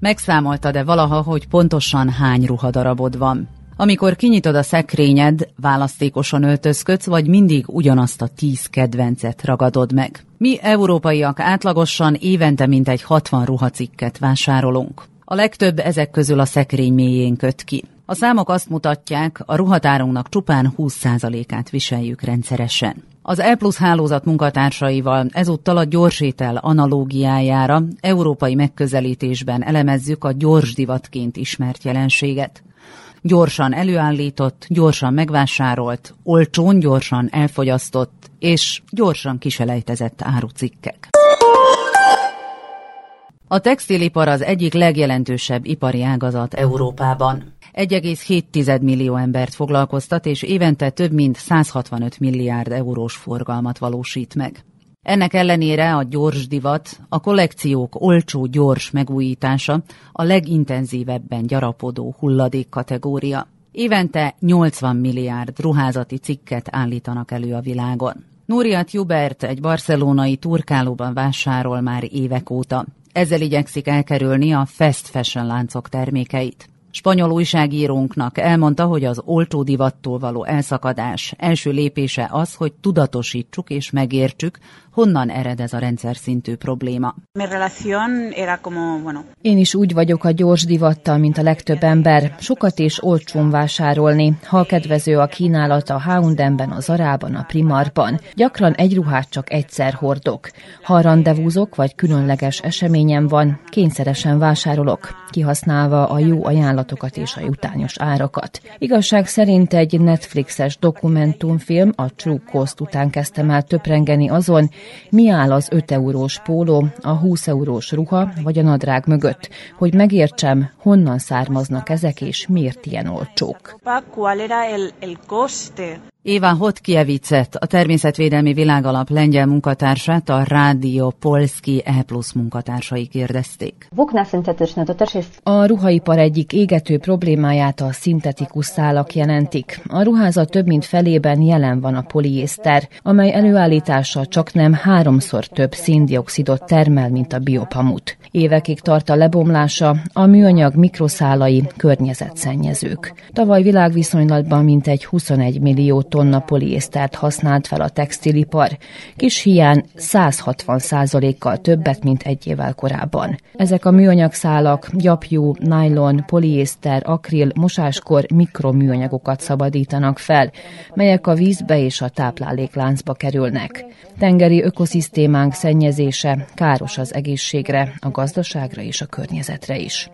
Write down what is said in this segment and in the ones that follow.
Megszámolta de valaha, hogy pontosan hány ruhadarabod van. Amikor kinyitod a szekrényed, választékosan öltözködsz, vagy mindig ugyanazt a tíz kedvencet ragadod meg. Mi európaiak átlagosan évente mintegy 60 ruhacikket vásárolunk. A legtöbb ezek közül a szekrény mélyén köt ki. A számok azt mutatják, a ruhatárunknak csupán 20%-át viseljük rendszeresen. Az E plusz hálózat munkatársaival ezúttal a gyorsétel analógiájára európai megközelítésben elemezzük a gyors divatként ismert jelenséget. Gyorsan előállított, gyorsan megvásárolt, olcsón gyorsan elfogyasztott és gyorsan kiselejtezett árucikkek. A textilipar az egyik legjelentősebb ipari ágazat Európában. 1,7 millió embert foglalkoztat, és évente több mint 165 milliárd eurós forgalmat valósít meg. Ennek ellenére a gyors divat, a kollekciók olcsó gyors megújítása a legintenzívebben gyarapodó hulladék kategória. Évente 80 milliárd ruházati cikket állítanak elő a világon. Núriat Jubert egy barcelonai turkálóban vásárol már évek óta. Ezzel igyekszik elkerülni a fast fashion láncok termékeit. Spanyol újságírónknak elmondta, hogy az olcsó divattól való elszakadás első lépése az, hogy tudatosítsuk és megértsük, honnan ered ez a rendszer szintű probléma. Én is úgy vagyok a gyors divattal, mint a legtöbb ember. Sokat és olcsón vásárolni. Ha kedvező a kínálat a H&M-ben, a Zarában, a Primarban. Gyakran egy ruhát csak egyszer hordok. Ha rendezvúzok vagy különleges eseményem van, kényszeresen vásárolok, kihasználva a jó ajánlatokat és a jutányos árakat. Igazság szerint egy Netflixes dokumentumfilm a True Cost után kezdtem el töprengeni azon, mi áll az 5 eurós póló, a 20 eurós ruha vagy a nadrág mögött, hogy megértsem, honnan származnak ezek és miért ilyen olcsók. Éva Hotkiewicet, a Természetvédelmi Világalap lengyel munkatársát a Rádió Polski E plusz munkatársai kérdezték. A ruhaipar egyik égető problémáját a szintetikus szálak jelentik. A ruházat több mint felében jelen van a poliészter, amely előállítása csak nem háromszor több széndiokszidot termel, mint a biopamut. Évekig tart a lebomlása, a műanyag mikroszálai környezetszennyezők. Tavaly világviszonylatban mintegy 21 millió tonna poliésztert használt fel a textilipar, kis hiány 160 százalékkal többet, mint egy évvel korábban. Ezek a műanyagszálak gyapjú, nylon, poliészter, akril, mosáskor mikroműanyagokat szabadítanak fel, melyek a vízbe és a táplálékláncba kerülnek. Tengeri ökoszisztémánk szennyezése káros az egészségre, a gazdaságra és a környezetre is.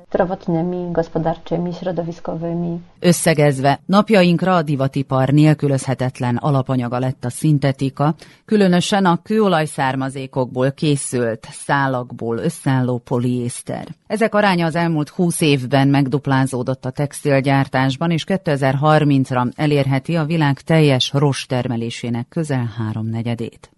Összegezve, napjainkra a divatipar nélkülözhetetlen alapanyaga lett a szintetika, különösen a kőolaj származékokból készült szálakból összeálló poliészter. Ezek aránya az elmúlt 20 évben megduplázódott a textilgyártásban, és 2030-ra elérheti a világ teljes rost-termelésének közel háromnegyedét.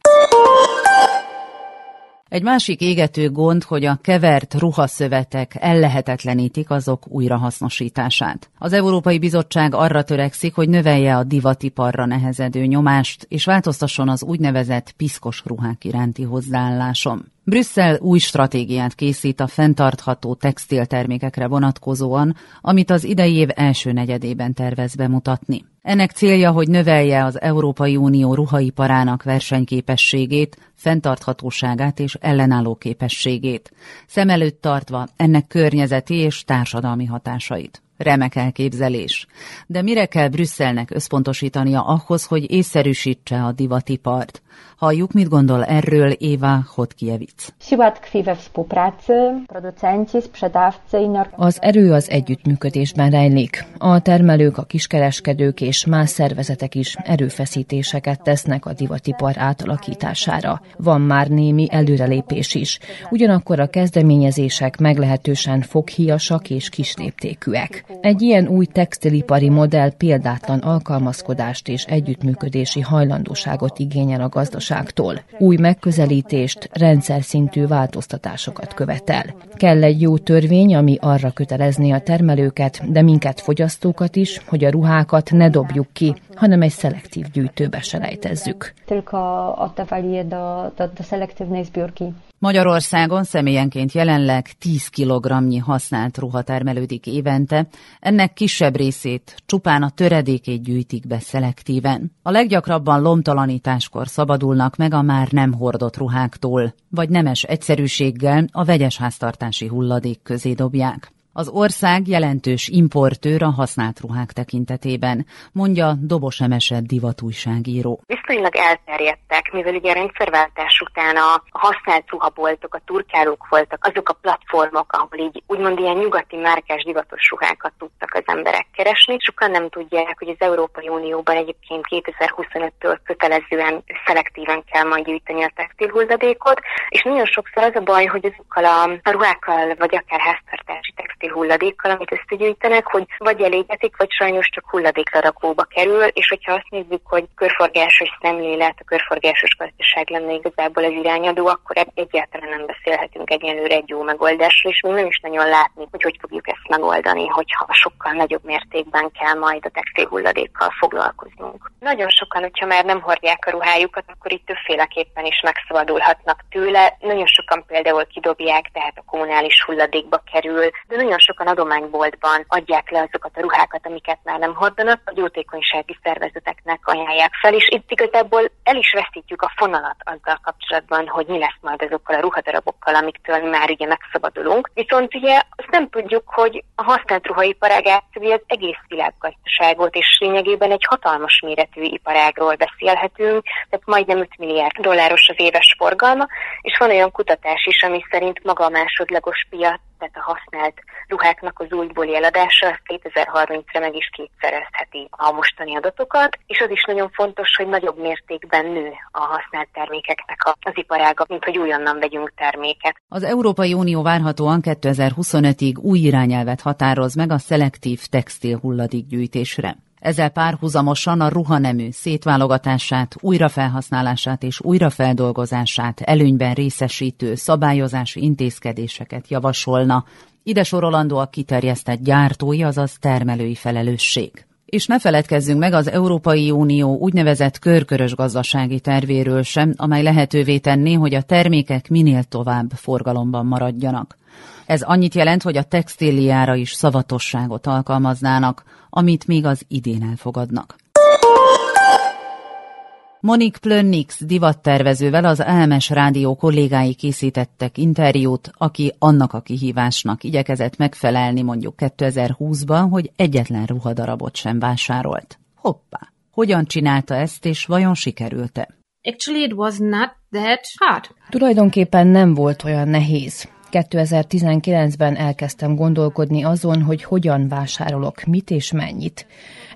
Egy másik égető gond, hogy a kevert ruhaszövetek ellehetetlenítik azok újrahasznosítását. Az Európai Bizottság arra törekszik, hogy növelje a divatiparra nehezedő nyomást, és változtasson az úgynevezett piszkos ruhák iránti hozzáállásom. Brüsszel új stratégiát készít a fenntartható textiltermékekre vonatkozóan, amit az idei év első negyedében tervez bemutatni. Ennek célja, hogy növelje az Európai Unió ruhaiparának versenyképességét, fenntarthatóságát és ellenálló képességét, szem előtt tartva ennek környezeti és társadalmi hatásait. Remek elképzelés. De mire kell Brüsszelnek összpontosítania ahhoz, hogy észszerűsítse a divatipart? Halljuk, mit gondol erről Éva Hodkiewicz. Az erő az együttműködésben rejlik. A termelők, a kiskereskedők és más szervezetek is erőfeszítéseket tesznek a divatipar átalakítására. Van már némi előrelépés is. Ugyanakkor a kezdeményezések meglehetősen foghíjasak és kisléptékűek. Egy ilyen új textilipari modell példátlan alkalmazkodást és együttműködési hajlandóságot igényel a gazdaságtól. Új megközelítést, rendszer szintű változtatásokat követel. Kell egy jó törvény, ami arra kötelezni a termelőket, de minket fogyasztókat is, hogy a ruhákat ne dobjuk ki, hanem egy szelektív gyűjtőbe selejtezzük. Magyarországon személyenként jelenleg 10 kg használt ruha termelődik évente, ennek kisebb részét csupán a töredékét gyűjtik be szelektíven. A leggyakrabban lomtalanításkor szabadulnak meg a már nem hordott ruháktól, vagy nemes egyszerűséggel a vegyes háztartási hulladék közé dobják. Az ország jelentős importőr a használt ruhák tekintetében, mondja Dobos Emese divatújságíró. Viszonylag elterjedtek, mivel ugye a rendszerváltás után a használt ruhaboltok, a turkálók voltak azok a platformok, ahol így úgymond ilyen nyugati márkás divatos ruhákat tudtak az emberek keresni. Sokan nem tudják, hogy az Európai Unióban egyébként 2025-től kötelezően szelektíven kell majd gyűjteni a textilhulladékot, és nagyon sokszor az a baj, hogy azokkal a ruhákkal, vagy akár háztartási textil hulladékkal, amit összegyűjtenek, hogy vagy elégetik, vagy sajnos csak hulladéklerakóba kerül, és hogyha azt nézzük, hogy körforgásos szemlélet, a körforgásos gazdaság lenne igazából az irányadó, akkor egyáltalán nem beszélhetünk egyelőre egy jó megoldásról, és még nem is nagyon látni, hogy hogy fogjuk ezt megoldani, hogyha sokkal nagyobb mértékben kell majd a textil hulladékkal foglalkoznunk. Nagyon sokan, hogyha már nem hordják a ruhájukat, akkor itt többféleképpen is megszabadulhatnak tőle. Nagyon sokan például kidobják, tehát a kommunális hulladékba kerül, de nagyon nagyon sokan adományboltban adják le azokat a ruhákat, amiket már nem hordanak, a jótékonysági szervezeteknek ajánlják fel, és itt igazából el is veszítjük a fonalat azzal kapcsolatban, hogy mi lesz majd azokkal a ruhadarabokkal, amiktől már ugye megszabadulunk. Viszont ugye azt nem tudjuk, hogy a használt ruhaiparág átszövi az egész világgazdaságot, és lényegében egy hatalmas méretű iparágról beszélhetünk, tehát majdnem 5 milliárd dolláros az éves forgalma, és van olyan kutatás is, ami szerint maga a másodlagos piac tehát a használt ruháknak az újból eladása az 2030-ra meg is kétszerezheti a mostani adatokat, és az is nagyon fontos, hogy nagyobb mértékben nő a használt termékeknek az iparága, mint hogy újonnan vegyünk terméket. Az Európai Unió várhatóan 2025-ig új irányelvet határoz meg a szelektív textil hulladékgyűjtésre. Ezzel párhuzamosan a ruhanemű szétválogatását, újrafelhasználását és újrafeldolgozását előnyben részesítő szabályozási intézkedéseket javasolna. Ide sorolandó a kiterjesztett gyártói, azaz termelői felelősség. És ne feledkezzünk meg az Európai Unió úgynevezett körkörös gazdasági tervéről sem, amely lehetővé tenné, hogy a termékek minél tovább forgalomban maradjanak. Ez annyit jelent, hogy a textíliára is szavatosságot alkalmaznának, amit még az idén elfogadnak. Monik Plönnix divattervezővel az Elmes Rádió kollégái készítettek interjút, aki annak a kihívásnak igyekezett megfelelni mondjuk 2020-ban, hogy egyetlen ruhadarabot sem vásárolt. Hoppá! Hogyan csinálta ezt, és vajon sikerült-e? Actually, it was not that hard. Tulajdonképpen nem volt olyan nehéz. 2019-ben elkezdtem gondolkodni azon, hogy hogyan vásárolok, mit és mennyit.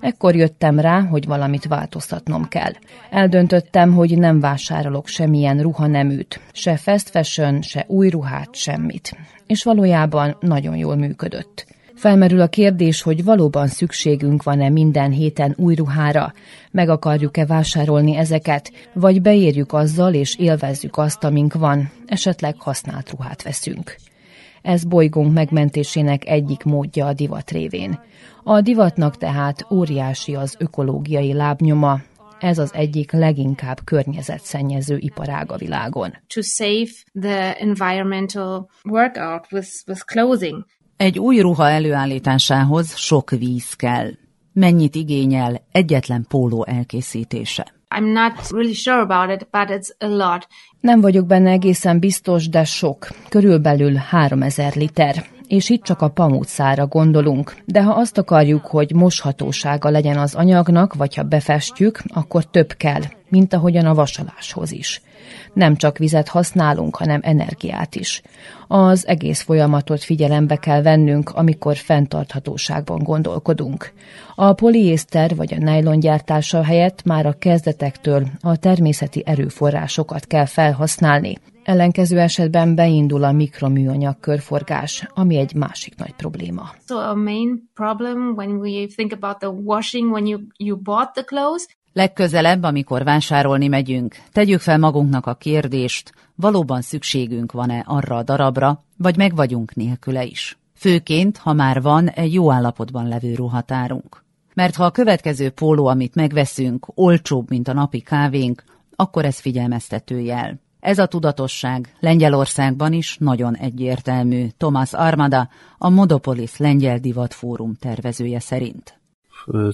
Ekkor jöttem rá, hogy valamit változtatnom kell. Eldöntöttem, hogy nem vásárolok semmilyen ruhaneműt, se fast fashion, se új ruhát, semmit. És valójában nagyon jól működött. Felmerül a kérdés, hogy valóban szükségünk van-e minden héten új ruhára, meg akarjuk-e vásárolni ezeket, vagy beérjük azzal és élvezzük azt, amink van, esetleg használt ruhát veszünk. Ez bolygónk megmentésének egyik módja a divat révén. A divatnak tehát óriási az ökológiai lábnyoma, ez az egyik leginkább környezetszennyező iparág a világon. To save the environmental workout with, with clothing. Egy új ruha előállításához sok víz kell. Mennyit igényel egyetlen póló elkészítése? I'm not really sure about it, but it's a lot. Nem vagyok benne egészen biztos, de sok. Körülbelül 3000 liter. És itt csak a pamutszára gondolunk. De ha azt akarjuk, hogy moshatósága legyen az anyagnak, vagy ha befestjük, akkor több kell, mint ahogyan a vasaláshoz is. Nem csak vizet használunk, hanem energiát is. Az egész folyamatot figyelembe kell vennünk, amikor fenntarthatóságban gondolkodunk. A poliészter vagy a nylon gyártása helyett már a kezdetektől a természeti erőforrásokat kell felhasználni. Ellenkező esetben beindul a mikroműanyag körforgás, ami egy másik nagy probléma. So a main problem when we think about the washing when you, you bought the clothes Legközelebb, amikor vásárolni megyünk, tegyük fel magunknak a kérdést, valóban szükségünk van-e arra a darabra, vagy meg vagyunk nélküle is. Főként, ha már van egy jó állapotban levő ruhatárunk. Mert ha a következő póló, amit megveszünk, olcsóbb, mint a napi kávénk, akkor ez figyelmeztető jel. Ez a tudatosság Lengyelországban is nagyon egyértelmű. Thomas Armada, a Modopolis Lengyel Divat Fórum tervezője szerint.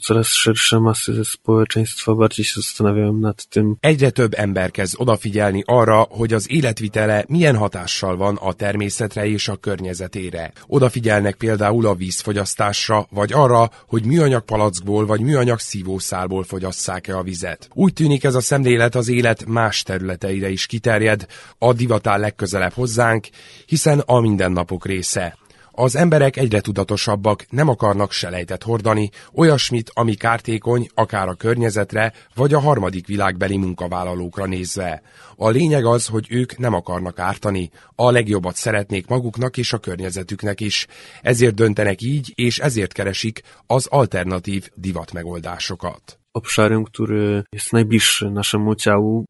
Coraz szersze masy społeczeństwa bardziej się zastanawiają nad tym. Egyre több ember kezd odafigyelni arra, hogy az életvitele milyen hatással van a természetre és a környezetére. Odafigyelnek például a vízfogyasztásra, vagy arra, hogy műanyag palackból vagy műanyag szívószálból fogyasszák-e a vizet. Úgy tűnik ez a szemlélet az élet más területeire is kiterjed, a divatál legközelebb hozzánk, hiszen a mindennapok része. Az emberek egyre tudatosabbak, nem akarnak selejtet hordani, olyasmit, ami kártékony, akár a környezetre, vagy a harmadik világbeli munkavállalókra nézve. A lényeg az, hogy ők nem akarnak ártani, a legjobbat szeretnék maguknak és a környezetüknek is. Ezért döntenek így, és ezért keresik az alternatív divat megoldásokat. Obszarem, który jest najbliższy naszemu ciału,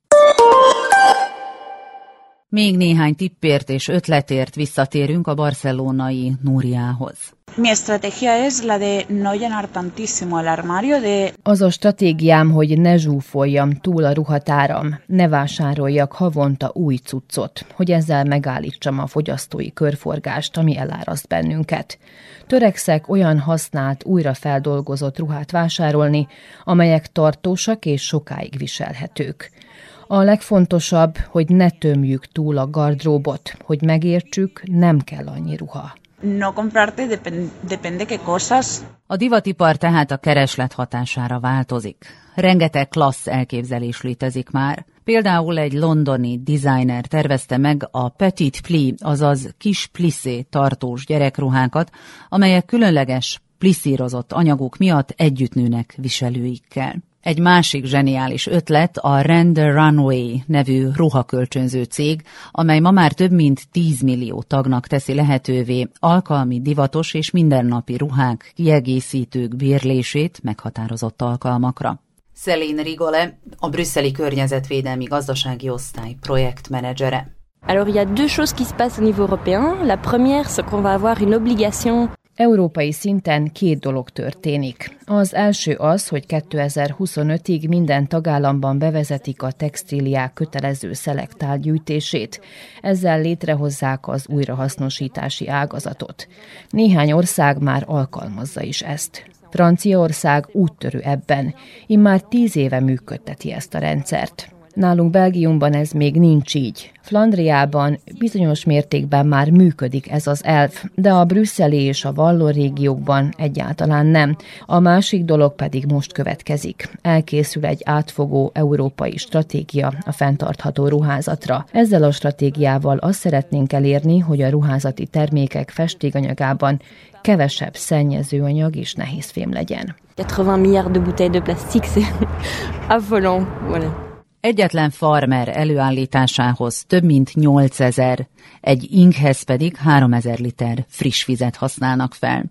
még néhány tippért és ötletért visszatérünk a barcelonai Núriához. Az a stratégiám, hogy ne zsúfoljam túl a ruhatáram, ne vásároljak havonta új cuccot, hogy ezzel megállítsam a fogyasztói körforgást, ami eláraszt bennünket. Törekszek olyan használt, újra feldolgozott ruhát vásárolni, amelyek tartósak és sokáig viselhetők. A legfontosabb, hogy ne tömjük túl a gardróbot, hogy megértsük, nem kell annyi ruha. No comprarte depende qué cosas. A divatipar tehát a kereslet hatására változik. Rengeteg klassz elképzelés létezik már. Például egy londoni designer tervezte meg a petit pli, azaz kis plissé tartós gyerekruhákat, amelyek különleges pliszírozott anyagok miatt együttnőnek viselőikkel. Egy másik zseniális ötlet a Render Runway nevű ruhakölcsönző cég, amely ma már több mint 10 millió tagnak teszi lehetővé alkalmi, divatos és mindennapi ruhák, kiegészítők bérlését meghatározott alkalmakra. Céline Rigole, a brüsszeli környezetvédelmi gazdasági osztály projektmenedzsere. Alors il y a deux choses qui se passent au niveau européen. La première, c'est qu'on va avoir une obligation Európai szinten két dolog történik. Az első az, hogy 2025-ig minden tagállamban bevezetik a textíliák kötelező szelektál gyűjtését. Ezzel létrehozzák az újrahasznosítási ágazatot. Néhány ország már alkalmazza is ezt. Franciaország úttörő ebben. Immár tíz éve működteti ezt a rendszert. Nálunk Belgiumban ez még nincs így. Flandriában bizonyos mértékben már működik ez az elv, de a brüsszeli és a valló régiókban egyáltalán nem. A másik dolog pedig most következik. Elkészül egy átfogó európai stratégia a fenntartható ruházatra. Ezzel a stratégiával azt szeretnénk elérni, hogy a ruházati termékek festékanyagában kevesebb szennyezőanyag és nehézfém legyen. 80 milliárd de bouteilles de plastique, c'est affolant. Voilà. Egyetlen farmer előállításához több mint 8000, egy inkhez pedig 3000 liter friss vizet használnak fel.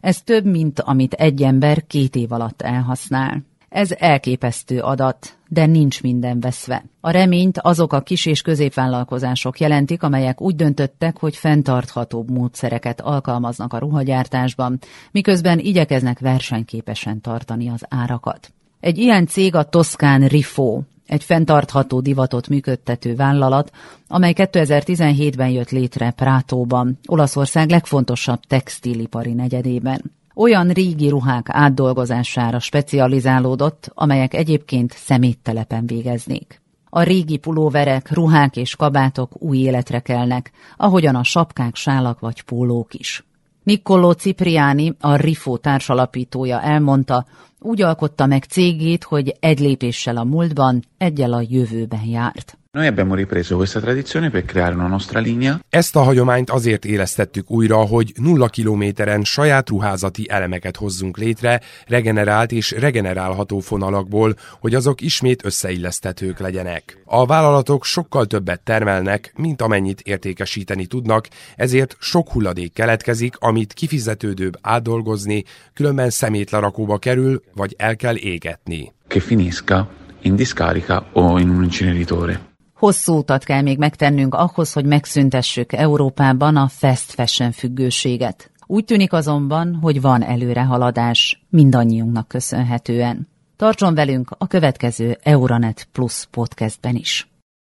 Ez több, mint amit egy ember két év alatt elhasznál. Ez elképesztő adat, de nincs minden veszve. A reményt azok a kis és középvállalkozások jelentik, amelyek úgy döntöttek, hogy fenntarthatóbb módszereket alkalmaznak a ruhagyártásban, miközben igyekeznek versenyképesen tartani az árakat. Egy ilyen cég a Toszkán Rifo, egy fenntartható divatot működtető vállalat, amely 2017-ben jött létre Prátóban, Olaszország legfontosabb textilipari negyedében. Olyan régi ruhák átdolgozására specializálódott, amelyek egyébként szeméttelepen végeznék. A régi pulóverek, ruhák és kabátok új életre kelnek, ahogyan a sapkák, sálak vagy pólók is. Niccolò Cipriani, a Rifo társalapítója elmondta, úgy alkotta meg cégét, hogy egy lépéssel a múltban, egyel a jövőben járt. Ezt a hagyományt azért élesztettük újra, hogy nulla kilométeren saját ruházati elemeket hozzunk létre, regenerált és regenerálható fonalakból, hogy azok ismét összeilleszthetők legyenek. A vállalatok sokkal többet termelnek, mint amennyit értékesíteni tudnak, ezért sok hulladék keletkezik, amit kifizetődőbb átdolgozni, különben szemétlerakóba kerül, vagy el kell égetni. Che finisca in discarica o in un inceneritore. Hosszú utat kell még megtennünk ahhoz, hogy megszüntessük Európában a fast fashion függőséget. Úgy tűnik azonban, hogy van előrehaladás mindannyiunknak köszönhetően. Tartson velünk a következő Euronet Plus podcastben is.